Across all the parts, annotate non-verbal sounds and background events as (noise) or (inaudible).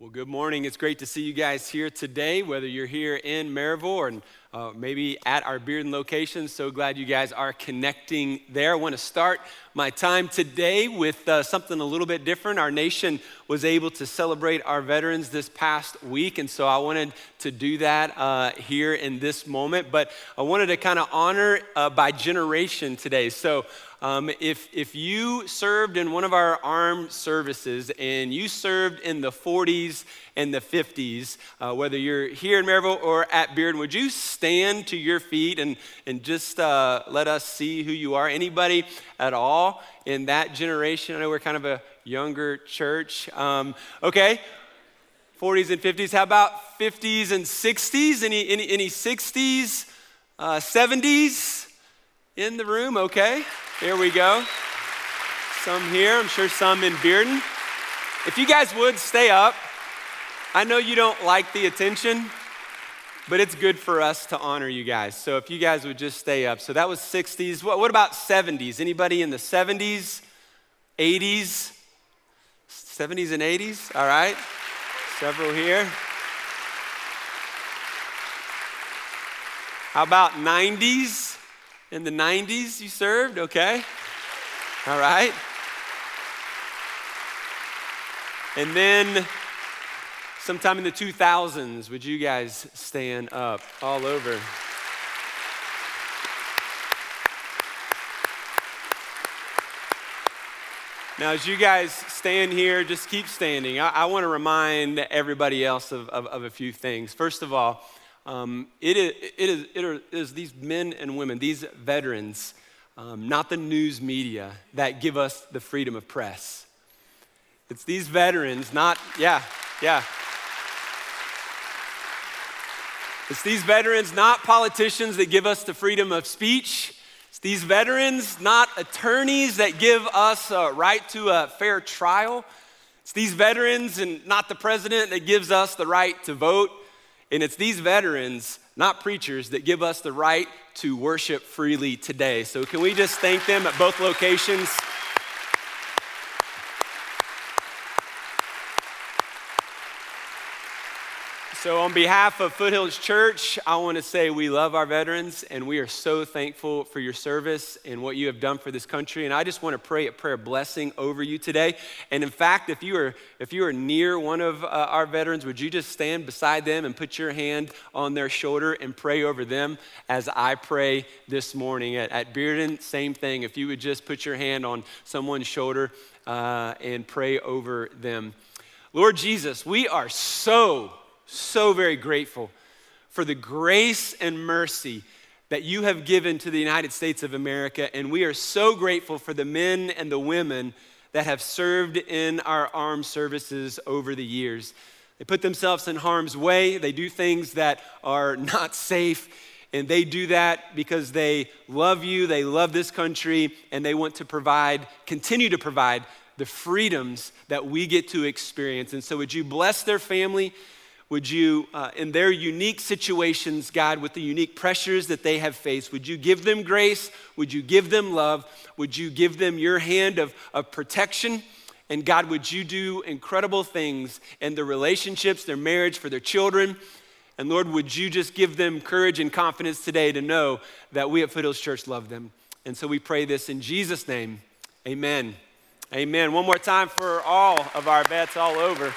Well, good morning. It's great to see you guys here today, whether you're here in Maryville or uh, maybe at our Bearden location. So glad you guys are connecting there. I want to start my time today with uh, something a little bit different. Our nation was able to celebrate our veterans this past week, and so I wanted to do that uh, here in this moment. But I wanted to kind of honor uh, by generation today. So um, if, if you served in one of our armed services and you served in the 40s and the 50s, uh, whether you're here in Maryville or at Bearden, would you stand to your feet and, and just uh, let us see who you are? Anybody at all in that generation? I know we're kind of a younger church. Um, okay. 40s and 50s. How about 50s and 60s? Any, any, any 60s, uh, 70s in the room? Okay. Here we go. Some here, I'm sure some in Bearden. If you guys would stay up, I know you don't like the attention, but it's good for us to honor you guys. So if you guys would just stay up. So that was 60s. What, what about 70s? Anybody in the 70s, 80s, 70s and 80s? All right. Several here. How about 90s? In the 90s, you served, okay? All right. And then sometime in the 2000s, would you guys stand up all over? Now, as you guys stand here, just keep standing. I, I want to remind everybody else of, of, of a few things. First of all, um, it, is, it, is, it is these men and women, these veterans, um, not the news media, that give us the freedom of press. It's these veterans, not, yeah, yeah. It's these veterans, not politicians, that give us the freedom of speech. It's these veterans, not attorneys, that give us a right to a fair trial. It's these veterans and not the president that gives us the right to vote. And it's these veterans, not preachers, that give us the right to worship freely today. So, can we just thank them at both locations? So, on behalf of Foothills Church, I want to say we love our veterans and we are so thankful for your service and what you have done for this country. And I just want to pray a prayer blessing over you today. And in fact, if you are if you are near one of uh, our veterans, would you just stand beside them and put your hand on their shoulder and pray over them as I pray this morning at, at Bearden? Same thing. If you would just put your hand on someone's shoulder uh, and pray over them. Lord Jesus, we are so so very grateful for the grace and mercy that you have given to the United States of America. And we are so grateful for the men and the women that have served in our armed services over the years. They put themselves in harm's way, they do things that are not safe. And they do that because they love you, they love this country, and they want to provide, continue to provide the freedoms that we get to experience. And so, would you bless their family? Would you, uh, in their unique situations, God, with the unique pressures that they have faced, would you give them grace? Would you give them love? Would you give them your hand of, of protection? And God, would you do incredible things in their relationships, their marriage, for their children? And Lord, would you just give them courage and confidence today to know that we at Foothills Church love them? And so we pray this in Jesus' name. Amen. Amen. One more time for all of our vets all over.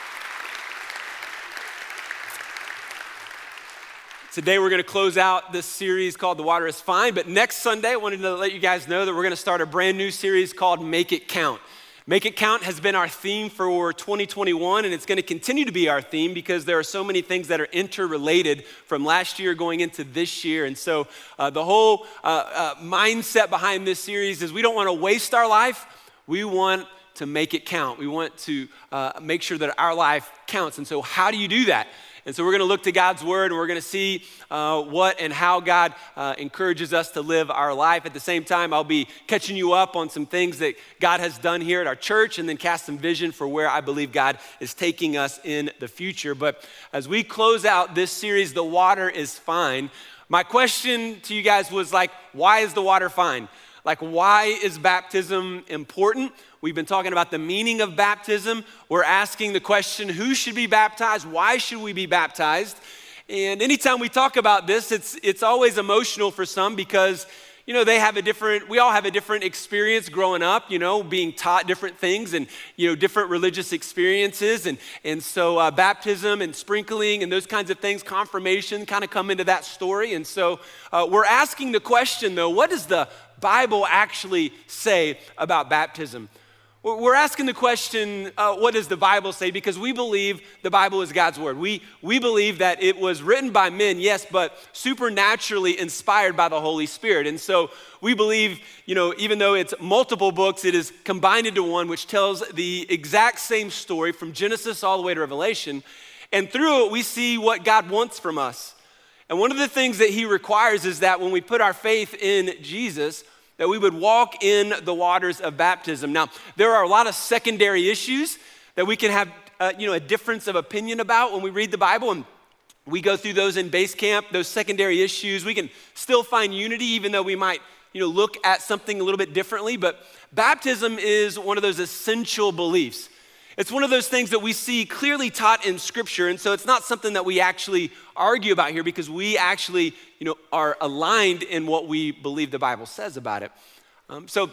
Today, we're going to close out this series called The Water is Fine. But next Sunday, I wanted to let you guys know that we're going to start a brand new series called Make It Count. Make It Count has been our theme for 2021, and it's going to continue to be our theme because there are so many things that are interrelated from last year going into this year. And so, uh, the whole uh, uh, mindset behind this series is we don't want to waste our life, we want to make it count. We want to uh, make sure that our life counts. And so, how do you do that? And so we're going to look to God's word and we're going to see uh, what and how God uh, encourages us to live our life. At the same time, I'll be catching you up on some things that God has done here at our church and then cast some vision for where I believe God is taking us in the future. But as we close out this series, The Water is Fine, my question to you guys was like, why is the water fine? Like, why is baptism important? We've been talking about the meaning of baptism. We're asking the question who should be baptized? Why should we be baptized? And anytime we talk about this, it's, it's always emotional for some because you know, they have a different, we all have a different experience growing up, you know, being taught different things and, you know, different religious experiences. And, and so uh, baptism and sprinkling and those kinds of things, confirmation kind of come into that story. And so uh, we're asking the question, though, what does the Bible actually say about baptism? We're asking the question, uh, what does the Bible say? Because we believe the Bible is God's word. We, we believe that it was written by men, yes, but supernaturally inspired by the Holy Spirit. And so we believe, you know, even though it's multiple books, it is combined into one, which tells the exact same story from Genesis all the way to Revelation. And through it, we see what God wants from us. And one of the things that He requires is that when we put our faith in Jesus, that we would walk in the waters of baptism. Now, there are a lot of secondary issues that we can have, uh, you know, a difference of opinion about when we read the Bible, and we go through those in base camp, those secondary issues. We can still find unity, even though we might, you know, look at something a little bit differently. But baptism is one of those essential beliefs. It's one of those things that we see clearly taught in Scripture, and so it's not something that we actually argue about here because we actually, you know, are aligned in what we believe the Bible says about it. Um, so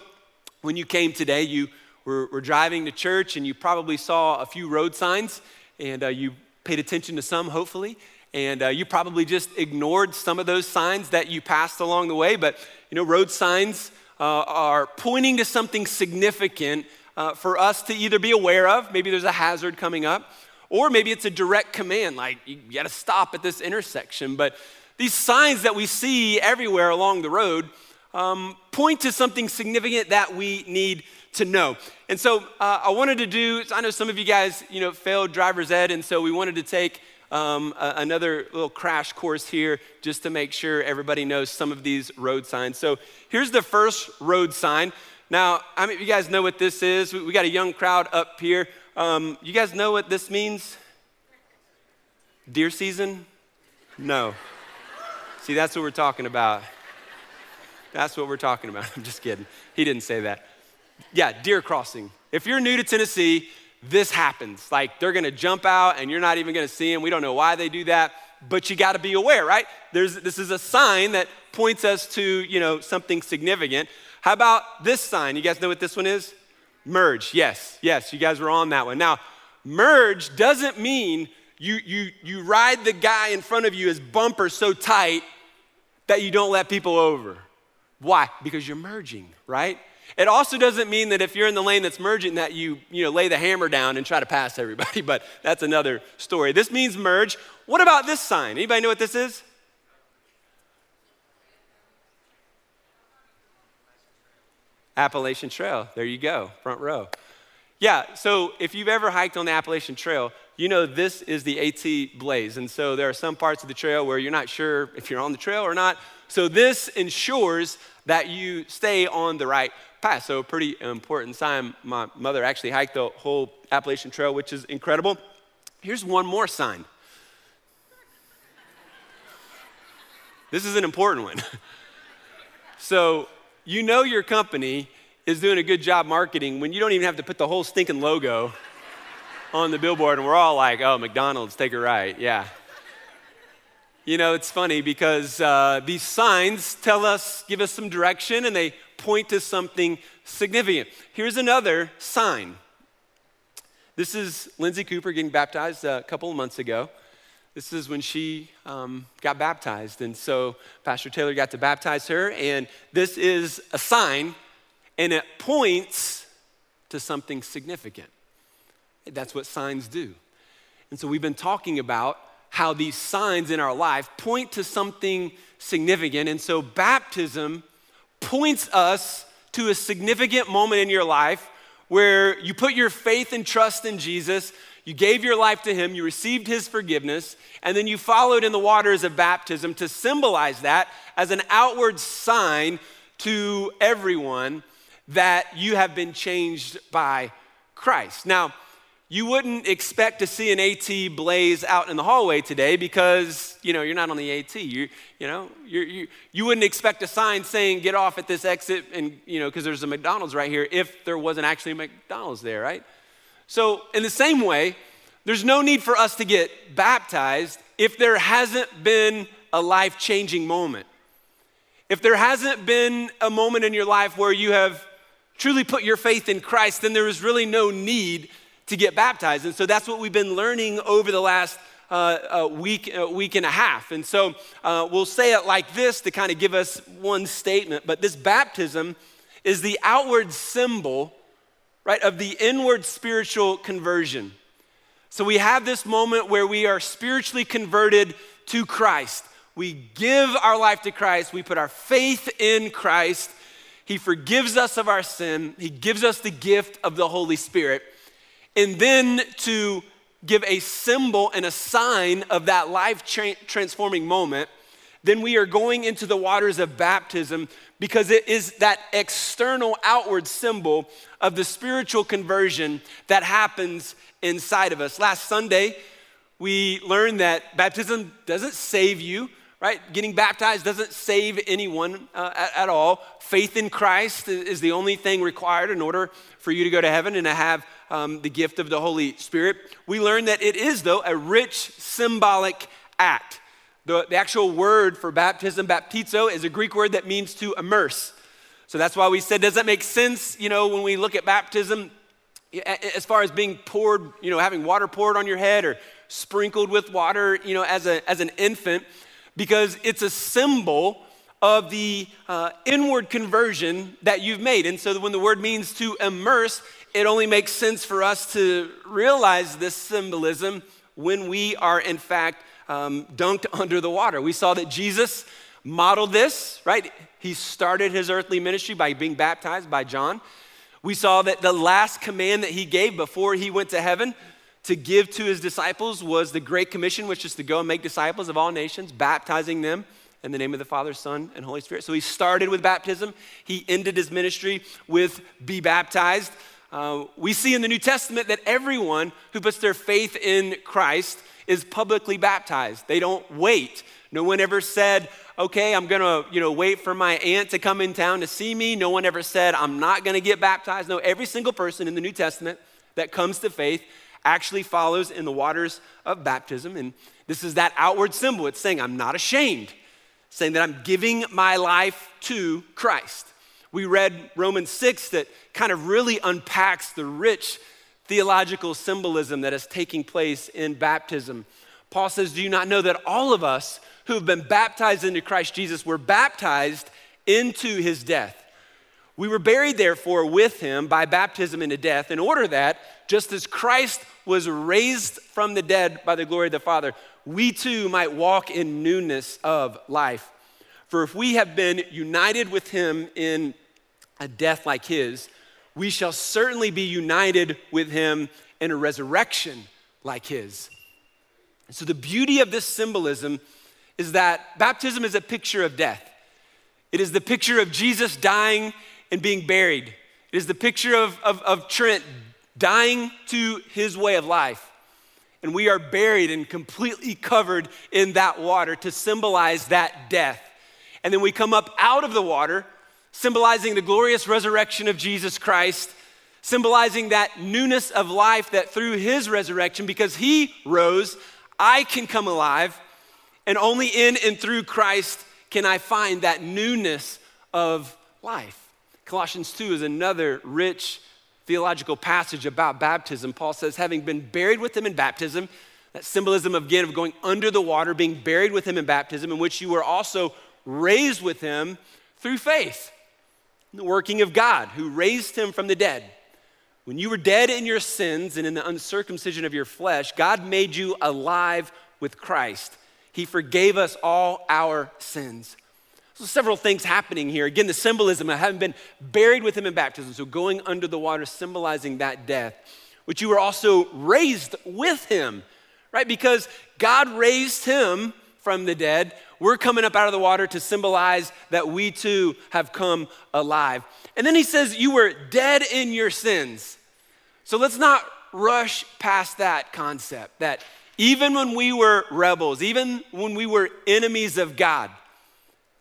when you came today, you were, were, driving to church and you probably saw a few road signs, and uh, you paid attention to some, hopefully, and uh, you probably just ignored some of those signs that you passed along the way. But you know, road signs uh, are pointing to something significant uh, for us to either be aware of, maybe there's a hazard coming up, or maybe it's a direct command, like you gotta stop at this intersection. But these signs that we see everywhere along the road um, point to something significant that we need to know. And so uh, I wanted to do, I know some of you guys, you know, failed driver's ed, and so we wanted to take um, a, another little crash course here just to make sure everybody knows some of these road signs. So here's the first road sign. Now, I mean, you guys know what this is? We, we got a young crowd up here. Um, you guys know what this means? Deer season? No. See, that's what we're talking about. That's what we're talking about. (laughs) I'm just kidding. He didn't say that. Yeah, deer crossing. If you're new to Tennessee, this happens. Like they're gonna jump out and you're not even gonna see them. We don't know why they do that, but you gotta be aware, right? There's, this is a sign that points us to, you know, something significant. How about this sign? You guys know what this one is? Merge. Yes, yes, you guys were on that one. Now, merge doesn't mean you, you, you ride the guy in front of you as bumper so tight that you don't let people over. Why? Because you're merging, right? It also doesn't mean that if you're in the lane that's merging that you, you know, lay the hammer down and try to pass everybody, (laughs) but that's another story. This means merge. What about this sign? Anybody know what this is? Appalachian Trail. There you go, front row. Yeah, so if you've ever hiked on the Appalachian Trail, you know this is the AT Blaze. And so there are some parts of the trail where you're not sure if you're on the trail or not. So this ensures that you stay on the right path. So a pretty important sign. My mother actually hiked the whole Appalachian Trail, which is incredible. Here's one more sign. This is an important one. (laughs) so you know your company is doing a good job marketing when you don't even have to put the whole stinking logo on the billboard and we're all like, oh, McDonald's, take a right. Yeah. You know, it's funny because uh, these signs tell us, give us some direction, and they point to something significant. Here's another sign. This is Lindsay Cooper getting baptized a couple of months ago. This is when she um, got baptized. And so Pastor Taylor got to baptize her. And this is a sign, and it points to something significant. That's what signs do. And so we've been talking about how these signs in our life point to something significant. And so baptism points us to a significant moment in your life where you put your faith and trust in Jesus, you gave your life to Him, you received His forgiveness, and then you followed in the waters of baptism to symbolize that as an outward sign to everyone that you have been changed by Christ. Now, you wouldn't expect to see an AT blaze out in the hallway today because you know you're not on the AT. You you know you you you wouldn't expect a sign saying get off at this exit and you know because there's a McDonald's right here if there wasn't actually a McDonald's there, right? So in the same way, there's no need for us to get baptized if there hasn't been a life-changing moment. If there hasn't been a moment in your life where you have truly put your faith in Christ, then there is really no need to get baptized. And so that's what we've been learning over the last uh, uh, week, uh, week and a half. And so uh, we'll say it like this to kind of give us one statement. But this baptism is the outward symbol, right, of the inward spiritual conversion. So we have this moment where we are spiritually converted to Christ. We give our life to Christ, we put our faith in Christ. He forgives us of our sin, He gives us the gift of the Holy Spirit. And then to give a symbol and a sign of that life tra- transforming moment, then we are going into the waters of baptism because it is that external outward symbol of the spiritual conversion that happens inside of us. Last Sunday, we learned that baptism doesn't save you, right? Getting baptized doesn't save anyone uh, at, at, all. Faith in Christ is the only thing required in order for you to go to heaven and to have um, the gift of the Holy Spirit. We learn that it is, though, a rich symbolic act. The, the actual word for baptism, baptizo, is a Greek word that means to immerse. So that's why we said, does that make sense, you know, when we look at baptism, as far as being poured, you know, having water poured on your head or sprinkled with water, you know, as, a, as an infant, because it's a symbol of the uh, inward conversion that you've made. And so when the word means to immerse, it only makes sense for us to realize this symbolism when we are, in fact, um, dunked (laughs) under the water. We saw that Jesus modeled this, right? He started his earthly ministry by being baptized by John. We saw that the last command that he gave before he went to heaven to give to his disciples was the Great Commission, which is to go and make disciples of all nations, baptizing them in the name of the Father, Son, and Holy Spirit. So he started with baptism. He ended his ministry with be baptized. Uh, we see in the New Testament that everyone who puts their faith in Christ is publicly baptized. They don't wait. No one ever said, okay, I'm gonna, you know, wait for my aunt to come in town to see me. No one ever said, I'm not gonna get baptized. No, every single person in the New Testament that comes to faith actually follows in the waters of baptism. And this is that outward symbol. It's saying, I'm not ashamed, saying that I'm giving my life to Christ. We read Romans 6 that kind of really unpacks the rich theological symbolism that is taking place in baptism. Paul says, Do you not know that all of us who have been baptized into Christ Jesus were baptized into his death? We were buried, therefore, with him by baptism into death, in order that, just as Christ was raised from the dead by the glory of the Father, we too might walk in newness of life. For if we have been united with him in a death like his, we shall certainly be united with him in a resurrection like his. So, the beauty of this symbolism is that baptism is a picture of death. It is the picture of Jesus dying and being buried. It is the picture of, of, of Trent dying to his way of life. And we are buried and completely covered in that water to symbolize that death. And then we come up out of the water, symbolizing the glorious resurrection of Jesus Christ, symbolizing that newness of life that through his resurrection, because he rose, I can come alive. And only in and through Christ can I find that newness of life. Colossians 2 is another rich theological passage about baptism. Paul says, having been buried with him in baptism, that symbolism again of going under the water, being buried with him in baptism, in which you were also raised with him through faith, the working of God who raised him from the dead. When you were dead in your sins and in the uncircumcision of your flesh, God made you alive with Christ. He forgave us all our sins. So, several things happening here. Again, the symbolism of having been buried with him in baptism, so going under the water, symbolizing that death, which you were also raised with him, right? Because God raised him from the dead, we're coming up out of the water to symbolize that we too have come alive. And then he says, You were dead in your sins. So let's not rush past that concept that even when we were rebels, even when we were enemies of God,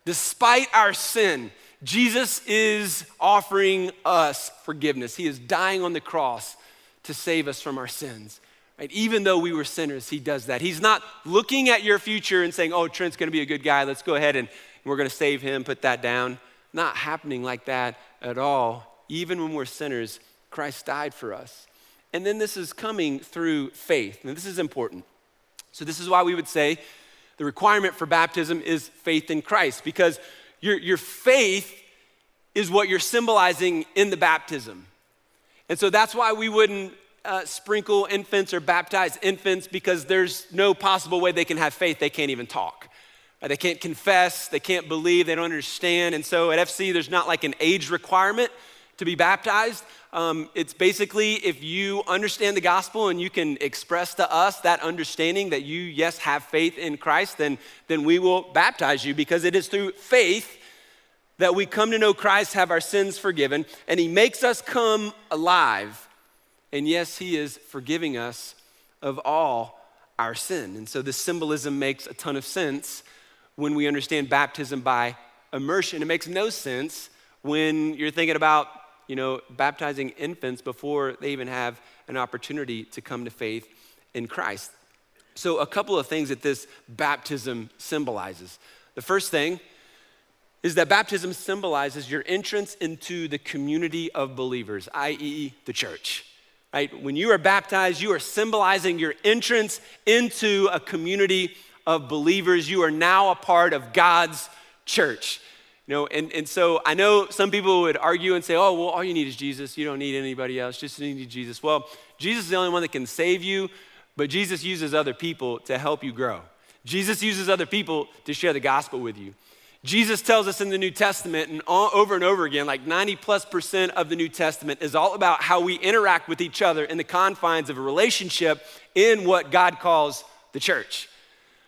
despite our sin, Jesus is offering us forgiveness. He is dying on the cross to save us from our sins. Right? Even though we were sinners, he does that. He's not looking at your future and saying, oh, Trent's gonna be a good guy. Let's go ahead and we're gonna save him, put that down. Not happening like that at all. Even when we're sinners, Christ died for us. And then this is coming through faith. And this is important. So, this is why we would say the requirement for baptism is faith in Christ, because your, your faith is what you're symbolizing in the baptism. And so that's why we wouldn't uh, sprinkle infants or baptize infants because there's no possible way they can have faith. They can't even talk. Right? They can't confess, they can't believe, they don't understand. And so at FC, there's not like an age requirement to be baptized. Um, it's basically if you understand the gospel and you can express to us that understanding that you, yes, have faith in Christ, then, then we will baptize you because it is through faith that we come to know Christ, have our sins forgiven, and He makes us come alive. And yes, He is forgiving us of all our sin. And so this symbolism makes a ton of sense when we understand baptism by immersion. It makes no sense when you're thinking about, you know, baptizing infants before they even have an opportunity to come to faith in Christ. So, a couple of things that this baptism symbolizes. The first thing is that baptism symbolizes your entrance into the community of believers, i.e., the church. Right? When you are baptized, you are symbolizing your entrance into a community of believers. You are now a part of God's church. You know, and, and so I know some people would argue and say, oh, well, all you need is Jesus. You don't need anybody else, just need Jesus. Well, Jesus is the only one that can save you, but Jesus uses other people to help you grow. Jesus uses other people to share the gospel with you. Jesus tells us in the New Testament, and all, over and over again, like 90 plus percent of the New Testament is all about how we interact with each other in the confines of a relationship in what God calls the church.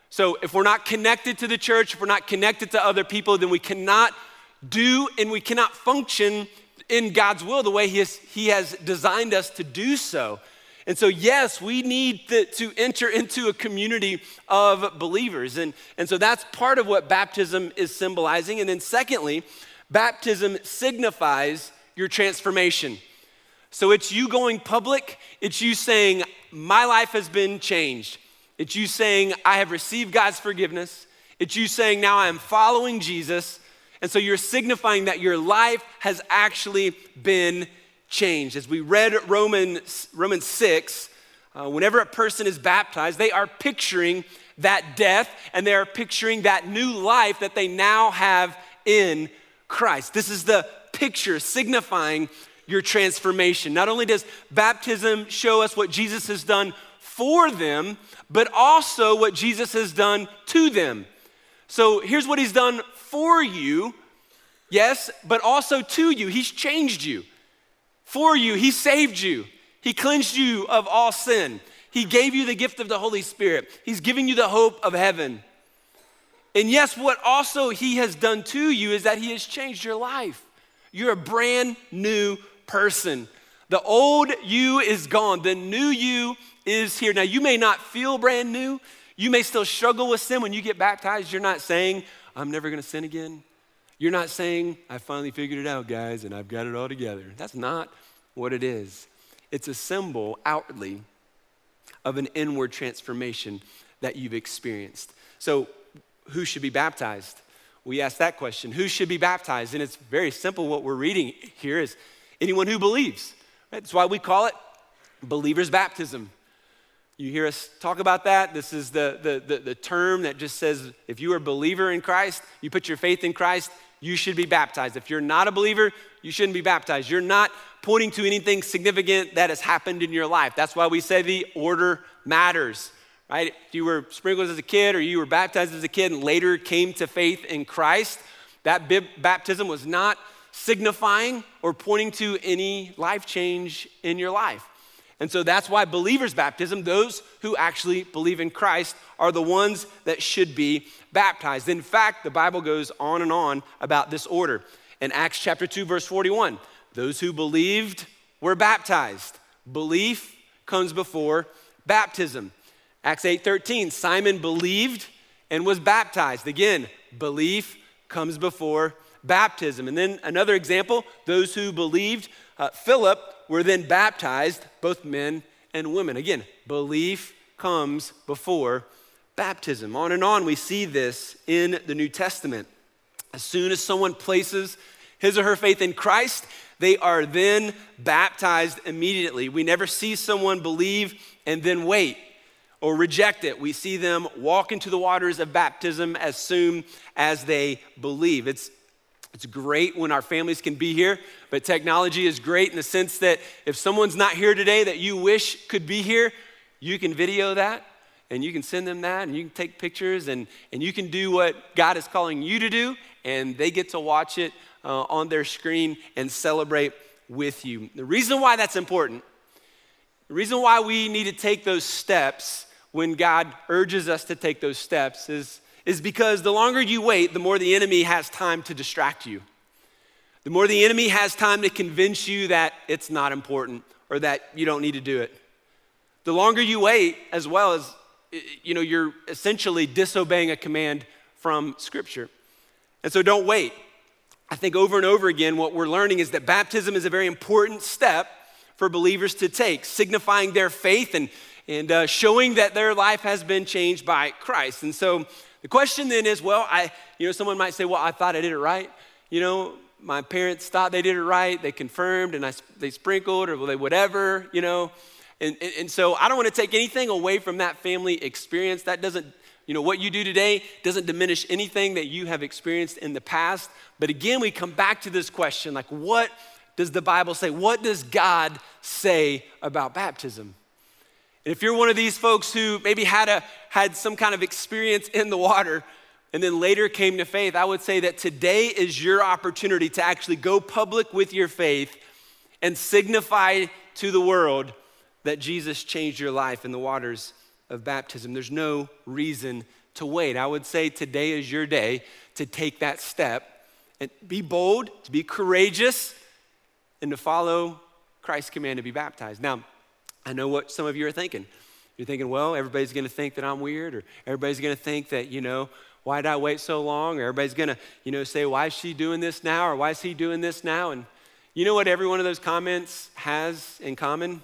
So if we're not connected to the church, if we're not connected to other people, then we cannot do and we cannot function in God's will the way He has, he has designed us to do so. And so, yes, we need to, to enter into a community of believers. And, and so that's part of what baptism is symbolizing. And then, secondly, baptism signifies your transformation. So it's you going public, it's you saying, My life has been changed. It's you saying, I have received God's forgiveness. It's you saying, Now I am following Jesus. And so you're signifying that your life has actually been changed. As we read Romans, Romans 6, uh, whenever a person is baptized, they are picturing that death and they are picturing that new life that they now have in Christ. This is the picture signifying your transformation. Not only does baptism show us what Jesus has done for them, but also what Jesus has done to them. So here's what he's done for you, yes, but also to you. He's changed you for you. He saved you. He cleansed you of all sin. He gave you the gift of the Holy Spirit. He's giving you the hope of heaven. And yes, what also He has done to you is that He has changed your life. You're a brand new person. The old you is gone, the new you is here. Now, you may not feel brand new. You may still struggle with sin when you get baptized. You're not saying, I'm never gonna sin again. You're not saying, I finally figured it out, guys, and I've got it all together. That's not what it is. It's a symbol outwardly of an inward transformation that you've experienced. So, who should be baptized? We ask that question. Who should be baptized? And it's very simple. What we're reading here is anyone who believes. That's why we call it believer's baptism. You hear us talk about that. This is the, the, the, the term that just says if you are a believer in Christ, you put your faith in Christ, you should be baptized. If you're not a believer, you shouldn't be baptized. You're not pointing to anything significant that has happened in your life. That's why we say the order matters, right? If you were sprinkled as a kid or you were baptized as a kid and later came to faith in Christ, that baptism was not signifying or pointing to any life change in your life. And so that's why believers' baptism, those who actually believe in Christ, are the ones that should be baptized. In fact, the Bible goes on and on about this order. In Acts chapter 2, verse 41, those who believed were baptized. Belief comes before baptism. Acts 8:13, Simon believed and was baptized. Again, belief comes before baptism. And then another example, those who believed uh, Philip were then baptized, both men and women. Again, belief comes before baptism. On and on, we see this in the New Testament. As soon as someone places his or her faith in Christ, they are then baptized immediately. We never see someone believe and then wait or reject it. We see them walk into the waters of baptism as soon as they believe. It's it's great when our families can be here, but technology is great in the sense that if someone's not here today that you wish could be here, you can video that and you can send them that and you can take pictures and, and you can do what God is calling you to do, and they get to watch it uh, on their screen and celebrate with you. The reason why that's important, the reason why we need to take those steps when God urges us to take those steps is is because the longer you wait, the more the enemy has time to distract you. The more the enemy has time to convince you that it's not important or that you don't need to do it. The longer you wait, as well as, you know, you're essentially disobeying a command from Scripture. And so don't wait. I think over and over again, what we're learning is that baptism is a very important step for believers to take, signifying their faith and, and uh, showing that their life has been changed by Christ. And so the question then is, well, I, you know, someone might say, well, I thought I did it right. You know, my parents thought they did it right. They confirmed and I, they sprinkled or they whatever, you know. And, and, and so I don't want to take anything away from that family experience. That doesn't, you know, what you do today doesn't diminish anything that you have experienced in the past. But again, we come back to this question like, what does the Bible say? What does God say about baptism? If you're one of these folks who maybe had, a, had some kind of experience in the water and then later came to faith, I would say that today is your opportunity to actually go public with your faith and signify to the world that Jesus changed your life in the waters of baptism. There's no reason to wait. I would say today is your day to take that step and be bold, to be courageous, and to follow Christ's command to be baptized. Now, I know what some of you are thinking. You're thinking, well, everybody's going to think that I'm weird, or everybody's going to think that, you know, why did I wait so long? Or everybody's going to, you know, say, why is she doing this now? Or why is he doing this now? And you know what every one of those comments has in common?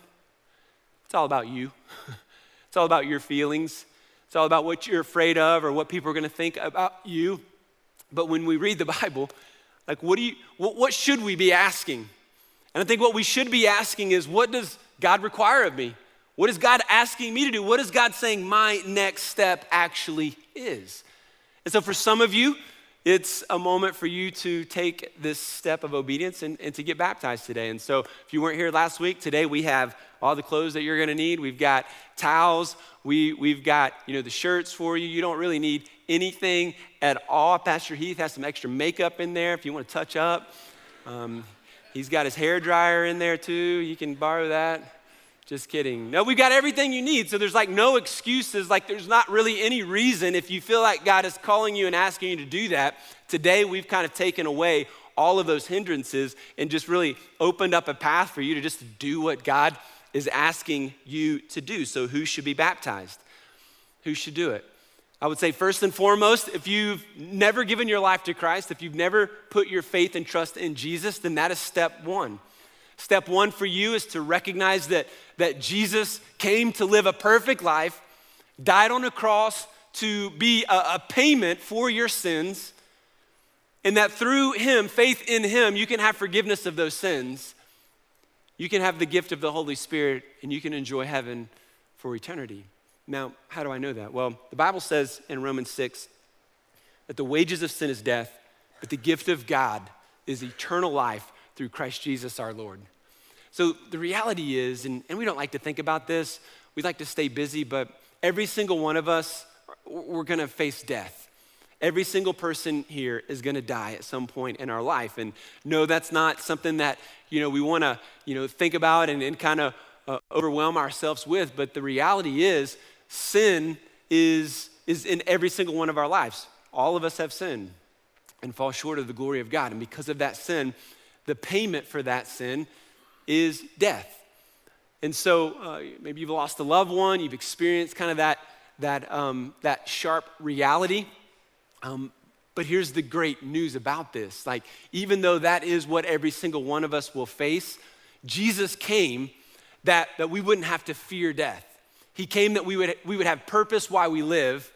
It's all about you. (laughs) it's all about your feelings. It's all about what you're afraid of or what people are going to think about you. But when we read the Bible, like, what do you, what, what should we be asking? And I think what we should be asking is, what does God require of me? What is God asking me to do? What is God saying my next step actually is? And so, for some of you, it's a moment for you to take this step of obedience and, and, to get baptized today. And so, if you weren't here last week, today we have all the clothes that you're going to need. We've got towels. We, we've got you know the shirts for you. You don't really need anything at all. Pastor Heath has some extra makeup in there if you want to touch up. Um, He's got his hair dryer in there too. You can borrow that. Just kidding. No, we've got everything you need. So there's like no excuses. Like there's not really any reason if you feel like God is calling you and asking you to do that. Today we've kind of taken away all of those hindrances and just really opened up a path for you to just do what God is asking you to do. So who should be baptized? Who should do it? I would say, first and foremost, if you've never given your life to Christ, if you've never put your faith and trust in Jesus, then that is step one. Step one for you is to recognize that, that Jesus came to live a perfect life, died on a cross to be a, a payment for your sins, and that through Him, faith in Him, you can have forgiveness of those sins. You can have the gift of the Holy Spirit, and you can enjoy heaven for eternity. Now, how do I know that? Well, the Bible says in Romans 6 that the wages of sin is death, but the gift of God is eternal life through Christ Jesus our Lord. So the reality is, and, and we don't like to think about this, we like to stay busy, but every single one of us, we're gonna face death. Every single person here is gonna die at some point in our life. And no, that's not something that, you know, we wanna, you know, think about and, and kind of uh, overwhelm ourselves with, but the reality is sin is, is in every single one of our lives. All of us have sinned and fall short of the glory of God. And because of that sin, the payment for that sin is death. And so uh, maybe you've lost a loved one, you've experienced kind of that, that, um, that sharp reality. Um, but here's the great news about this. Like, even though that is what every single one of us will face, Jesus came that, that we wouldn't have to fear death. He came that we would, we would have purpose while we live.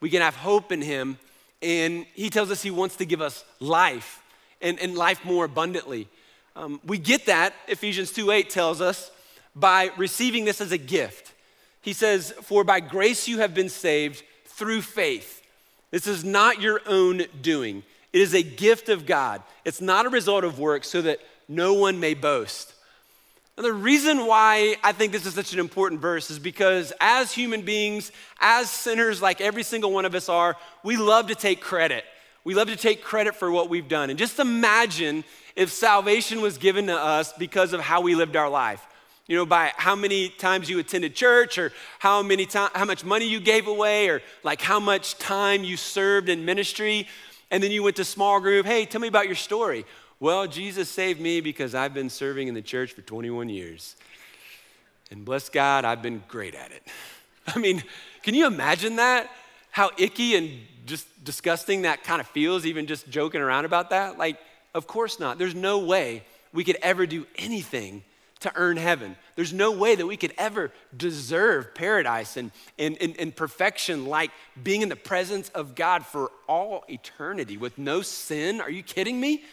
We can have hope in Him. And He tells us He wants to give us life and, and life more abundantly. Um, we get that, Ephesians 2 8 tells us, by receiving this as a gift. He says, For by grace you have been saved through faith. This is not your own doing, it is a gift of God. It's not a result of work so that no one may boast. Now, the reason why I think this is such an important verse is because as human beings, as sinners, like every single one of us are, we love to take credit. We love to take credit for what we've done. And just imagine if salvation was given to us because of how we lived our life. You know, by how many times you attended church or how many time, how much money you gave away or like how much time you served in ministry. And then you went to small group. Hey, tell me about your story. Well, Jesus saved me because I've been serving in the church for 21 years. And bless God, I've been great at it. (laughs) I mean, can you imagine that? How icky and just disgusting that kind of feels, even just joking around about that? Like, of course not. There's no way we could ever do anything to earn heaven. There's no way that we could ever deserve paradise and, and, and, and, perfection like being in the presence of God for all eternity with no sin. Are you kidding me?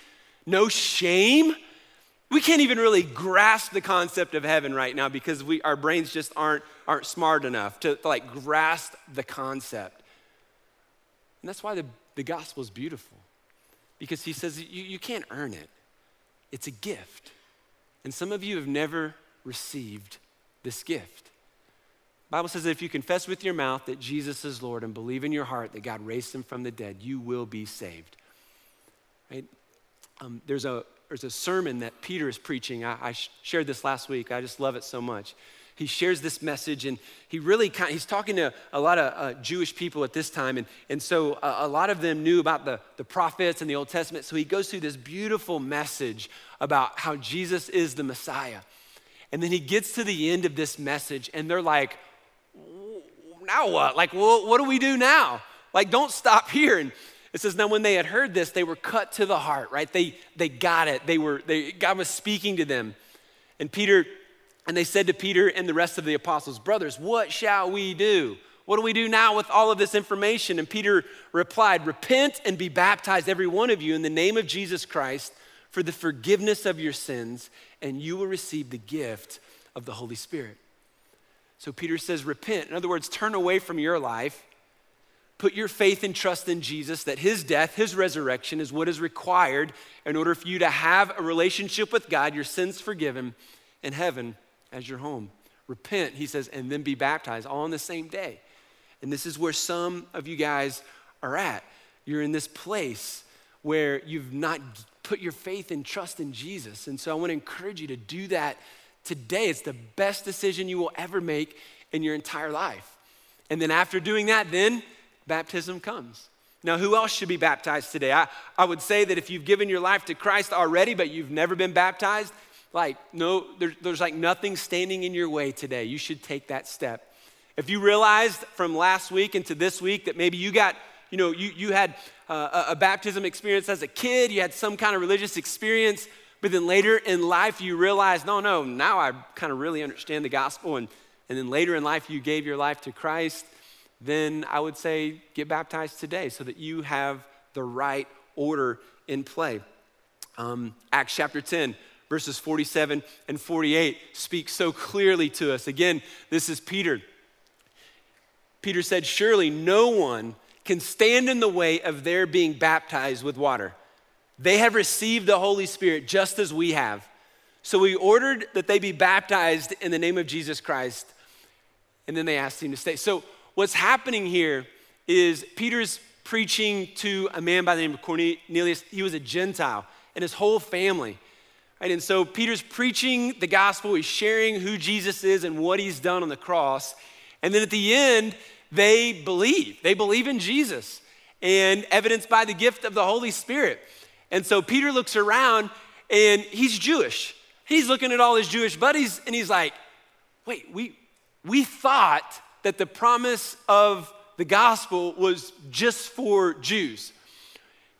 No shame? We can't even really grasp the concept of heaven right now because we, our brains just aren't, aren't smart enough to, to like grasp the concept. And that's why the, the gospel is beautiful because he says you, you can't earn it, it's a gift. And some of you have never received this gift. The Bible says that if you confess with your mouth that Jesus is Lord and believe in your heart that God raised him from the dead, you will be saved. Right? Um, there's, a, there's a sermon that Peter is preaching. I, I shared this last week. I just love it so much. He shares this message and he really kind of, he's talking to a lot of uh, jewish people at this time and, and so uh, a lot of them knew about the, the prophets and the old testament. So he goes through this beautiful message about how jesus is the messiah. And then he gets to the end of this message and they're like now what? Like well, what do we do now? Like don't stop here. And it says now when they had heard this they were cut to the heart right they they got it they were they god was speaking to them and peter and they said to Peter and the rest of the apostles, Brothers, what shall we do? What do we do now with all of this information? And Peter replied, Repent and be baptized, every one of you, in the name of Jesus Christ for the forgiveness of your sins, and you will receive the gift of the Holy Spirit. So Peter says, Repent. In other words, turn away from your life. Put your faith and trust in Jesus, that his death, his resurrection is what is required in order for you to have a relationship with God, your sins forgiven, and heaven as your home. Repent, he says, and then be baptized all on the same day. And this is where some of you guys are at. You're in this place where you've not put your faith and trust in Jesus. And so I want to encourage you to do that today. It's the best decision you will ever make in your entire life. And then after doing that, then baptism comes. Now, who else should be baptized today? I, I would say that if you've given your life to Christ already, but you've never been baptized, like, no, there, there's like nothing standing in your way today. You should take that step. If you realized from last week into this week that maybe you got, you know, you, you had uh, a baptism experience as a kid, you had some kind of religious experience, but then later in life you realized, no, no, now I kind of really understand the gospel, and, and then later in life you gave your life to Christ, then I would say get baptized today so that you have the right order in play. Um, Acts chapter 10, verses 47 and 48 speak so clearly to us. Again, this is Peter. Peter said, Surely no one can stand in the way of their being baptized with water. They have received the Holy Spirit just as we have. So we ordered that they be baptized in the name of Jesus Christ. And then they asked him to stay. So what's happening here is Peter's preaching to a man by the name of Cornelius. He was a Gentile, and his whole family. Right? And so Peter's preaching the gospel, he's sharing who Jesus is and what he's done on the cross. And then at the end, they believe. They believe in Jesus and evidenced by the gift of the Holy Spirit. And so Peter looks around and he's Jewish. He's looking at all his Jewish buddies and he's like, wait, we, we thought that the promise of the gospel was just for Jews.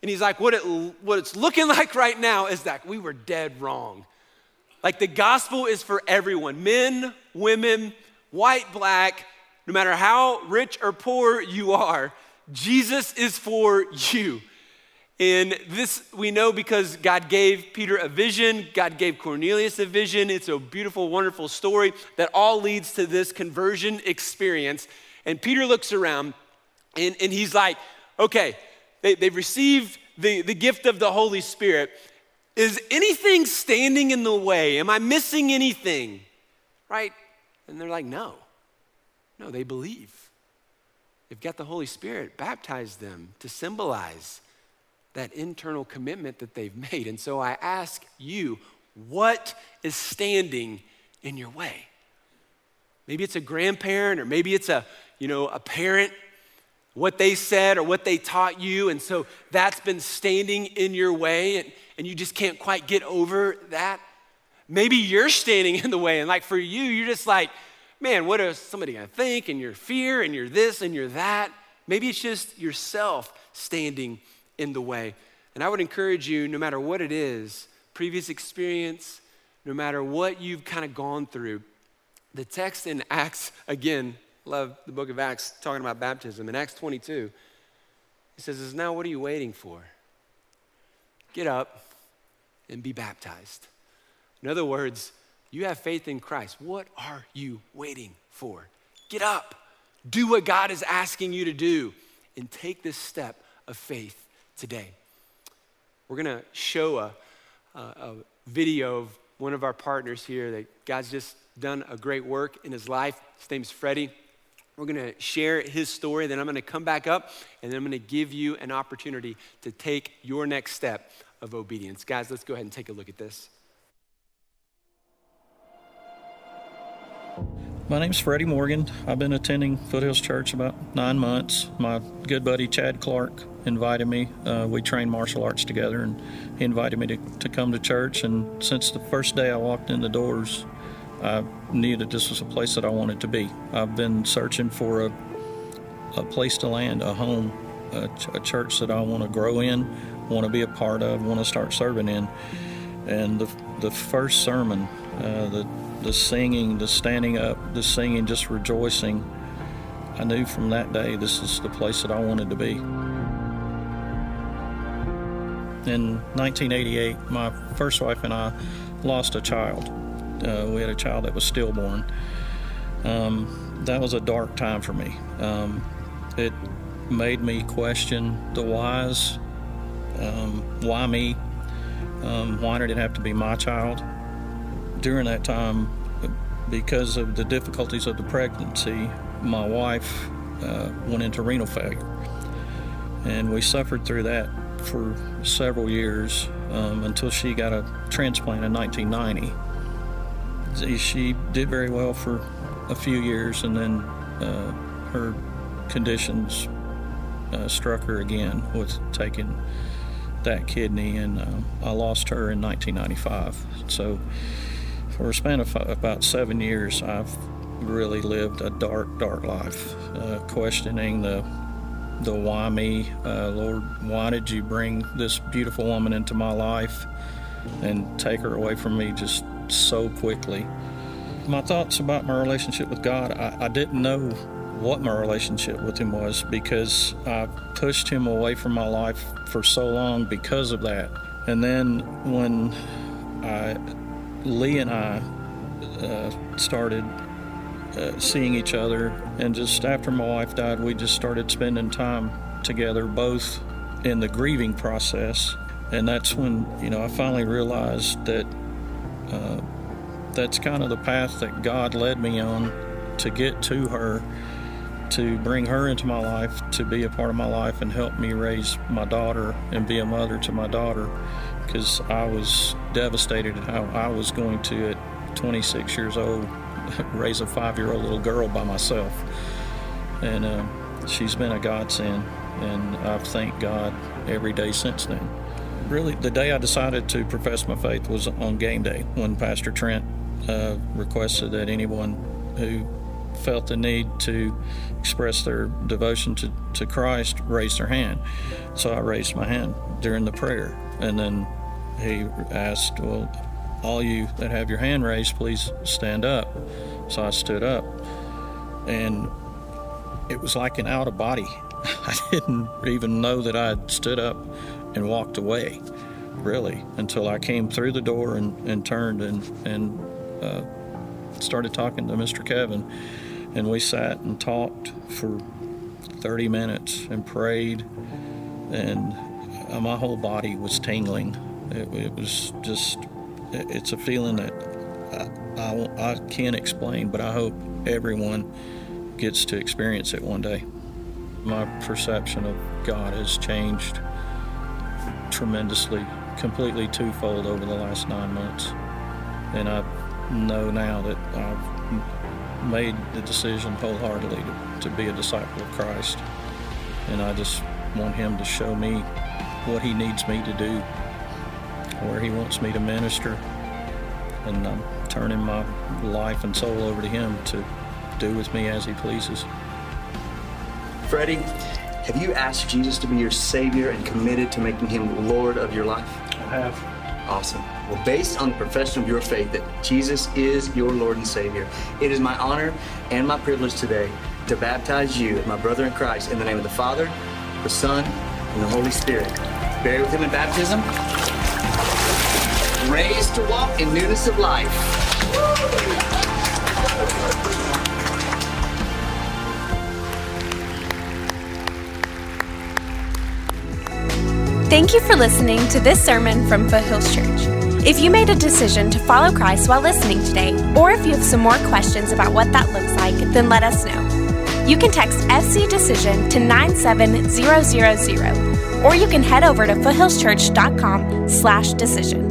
And he's like, what, it, what it's looking (laughs) like right now is that we were dead wrong. Like the gospel is for everyone men, women, white, black, no matter how rich or poor you are, Jesus is for you. And this we know because God gave Peter a vision, God gave Cornelius a vision. It's a beautiful, wonderful story that all leads to this conversion experience. And Peter looks around and, and he's like, okay, they, they've received the, the gift of the Holy Spirit. Is anything standing in the way? Am I missing anything? Right? And they're like, no. No, they believe. They've got the Holy Spirit, baptize them to symbolize that internal commitment that they've (laughs) made. And so I ask you, what is standing in your way? Maybe it's a grandparent or maybe it's a, you know, a parent, what they said or what they taught you. And so that's been standing in your way and, and you just can't quite get over that. Maybe you're standing (laughs) in the way. And like for you, you're just like, man, what is somebody gonna think? And your fear and you're this and you're that. Maybe it's just yourself standing in the way. And I would encourage you, no matter what it is, previous experience, no matter what you've kind of gone through, the text in Acts, again, love the book of Acts talking about baptism. In Acts 22, it says, Now what are you waiting for? Get up and be baptized. In other words, you have faith in Christ. What are you waiting for? Get up, do what God is asking you to do, and take this step of faith today. We're going to show a, a, a, video of one of our partners here that God's just done a great work in his life. His name's Freddie. We're going to share his story, then I'm going to come back up and then I'm going to give you an opportunity to take your next step of obedience. Guys, let's go ahead and take a look at this. My name's Freddie Morgan. I've been attending Foothills Church about nine months. My good buddy Chad Clark invited me. Uh, we trained martial arts together, and he invited me to, to come to church. And since the first day I walked in the doors, I knew that this was a place that I wanted to be. I've been searching for a, a place to land, a home, a, ch- a church that I want to grow in, want to be a part of, want to start serving in. And the, the first sermon, uh, the the singing, the standing up, the singing, just rejoicing, I knew from that day this is the place that I wanted to be. In 1988, my first wife and I lost a child. Uh, we had a child that was stillborn. Um, that was a dark time for me. Um, it made me question the whys. Um, why me? Um, why did it have to be my child? During that time, because of the difficulties of the pregnancy, my wife uh, went into renal failure. And we suffered through that for several years um, until she got a transplant in 1990. She did very well for a few years, and then uh, her conditions uh, struck her again with taking that kidney, and uh, I lost her in 1995. So for a span of about seven years, I've really lived a dark, dark life, uh, questioning the the why me, uh, Lord, why did you bring this beautiful woman into my life and take her away from me just so quickly? My thoughts about my relationship with God, I, I didn't know what my relationship with Him was because I pushed Him away from my life for so long because of that. And then when I Lee and I uh, started uh, seeing each other, and just after my wife died, we just started spending time together, both in the grieving process. And that's when, you know, I finally realized that uh, that's kind of the path that God led me on to get to her, to bring her into my life, to be a part of my life, and help me raise my daughter and be a mother to my daughter because I was devastated at how I was going to, at 26 years old, (laughs) raise a five year old little girl by myself. And uh, she's been a godsend, and I've thanked God every day since then. Really, the day I decided to profess my faith was on game day when Pastor Trent uh, requested that anyone who felt the need to express their devotion to, to Christ raise their hand. So I raised my hand during the prayer. And then he asked, Well, all you that have your hand raised, please stand up. So I stood up. And it was like an out of body. (laughs) I didn't even know that I had stood up and walked away, really, until I came through the door and, and turned and, and uh, started talking to Mr. Kevin and we sat and talked for 30 minutes and prayed and uh, my whole body was tingling it, it was just it's a feeling that I, I, I can't explain but i hope everyone gets to experience it one day my perception of god has changed tremendously completely twofold over the last nine months and i know now that i've made the decision wholeheartedly to, to be a disciple of Christ. And I just want Him to show me what He needs me to do, where He wants me to minister. And I'm turning my life and soul over to Him to do with me as He pleases. Freddie, have you asked Jesus to be your Savior and committed to making Him Lord of your life? I have. Awesome. Well, based on the profession of your faith that Jesus is your Lord and Savior, it is my honor and my privilege today to baptize you as my brother in Christ in the name of the Father, the Son, and the Holy Spirit. Buried with Him in baptism, raised to walk in newness of life. Thank you for listening to this sermon from Foothills Church. If you made a decision to follow Christ while listening today, or if you have some more questions about what that looks like, then let us know. You can text FC Decision to 97000, or you can head over to foothillschurch.com slash decision.